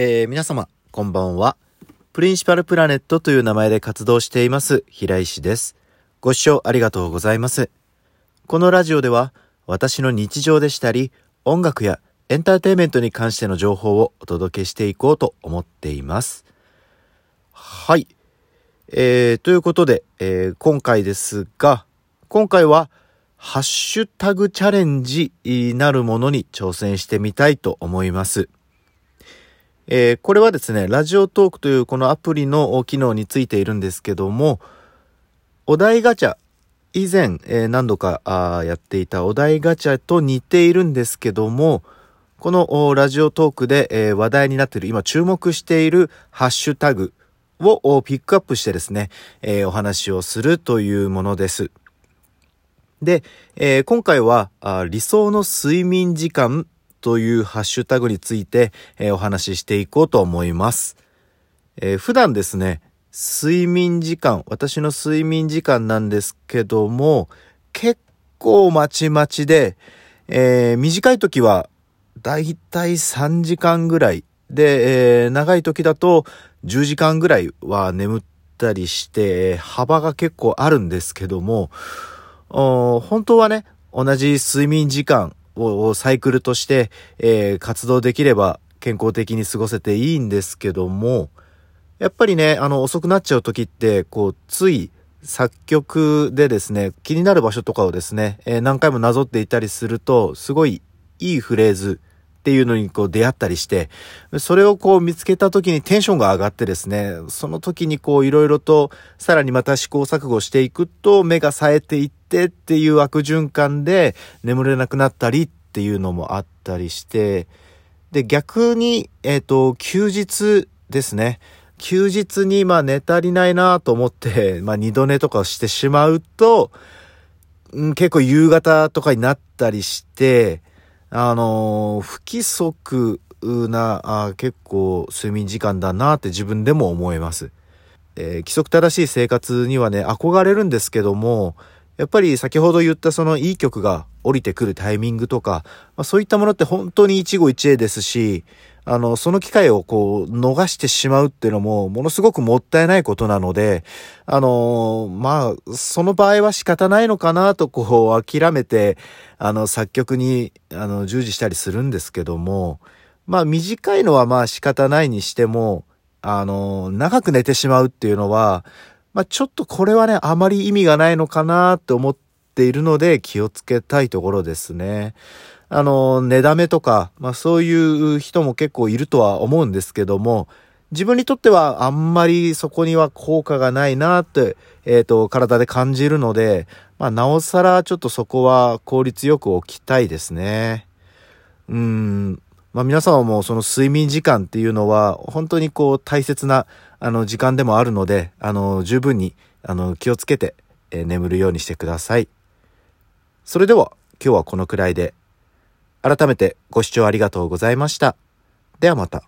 えー、皆様、こんばんは。プリンシパルプラネットという名前で活動しています、平石です。ご視聴ありがとうございます。このラジオでは、私の日常でしたり、音楽やエンターテインメントに関しての情報をお届けしていこうと思っています。はい。えー、ということで、えー、今回ですが、今回は、ハッシュタグチャレンジなるものに挑戦してみたいと思います。えー、これはですね、ラジオトークというこのアプリの機能についているんですけども、お題ガチャ、以前、えー、何度かあやっていたお題ガチャと似ているんですけども、このラジオトークで、えー、話題になっている、今注目しているハッシュタグをピックアップしてですね、えー、お話をするというものです。で、えー、今回は理想の睡眠時間というハッシュタグについて、えー、お話ししていこうと思います。えー、普段ですね、睡眠時間、私の睡眠時間なんですけども、結構まちまちで、えー、短い時はだいたい3時間ぐらいで、えー、長い時だと10時間ぐらいは眠ったりして、幅が結構あるんですけども、本当はね、同じ睡眠時間をサイクルとして、えー、活動できれば健康的に過ごせていいんですけども、やっぱりね、あの、遅くなっちゃう時って、こう、つい作曲でですね、気になる場所とかをですね、えー、何回もなぞっていたりすると、すごいいいフレーズっていうのにこう出会ったりして、それをこう見つけた時にテンションが上がってですね、その時にこういろいろとさらにまた試行錯誤していくと目が冴えていってっていう悪循環で眠れなくなったりっていうのもあったりして、で逆に、えっ、ー、と、休日ですね。休日にまあ寝足りないなと思って、まあ二度寝とかしてしまうと、うん、結構夕方とかになったりして、あの、不規則なあ結構睡眠時間だなって自分でも思います。えー、規則正しい生活にはね、憧れるんですけども、やっぱり先ほど言ったそのいい曲が降りてくるタイミングとか、まあ、そういったものって本当に一期一会ですし、あの、その機会をこう、逃してしまうっていうのも、ものすごくもったいないことなので、あの、まあ、その場合は仕方ないのかなと、こう、諦めて、あの、作曲に、あの、従事したりするんですけども、まあ、短いのはまあ仕方ないにしても、あの、長く寝てしまうっていうのは、まあ、ちょっとこれはね、あまり意味がないのかなって思っているので気をつけたいところですね。あの、寝だめとか、まあそういう人も結構いるとは思うんですけども、自分にとってはあんまりそこには効果がないなって、えっ、ー、と、体で感じるので、まあなおさらちょっとそこは効率よく置きたいですね。うん。まあ皆様もその睡眠時間っていうのは本当にこう大切なあの時間でもあるので、あの十分にあの気をつけて、えー、眠るようにしてください。それでは今日はこのくらいで改めてご視聴ありがとうございました。ではまた。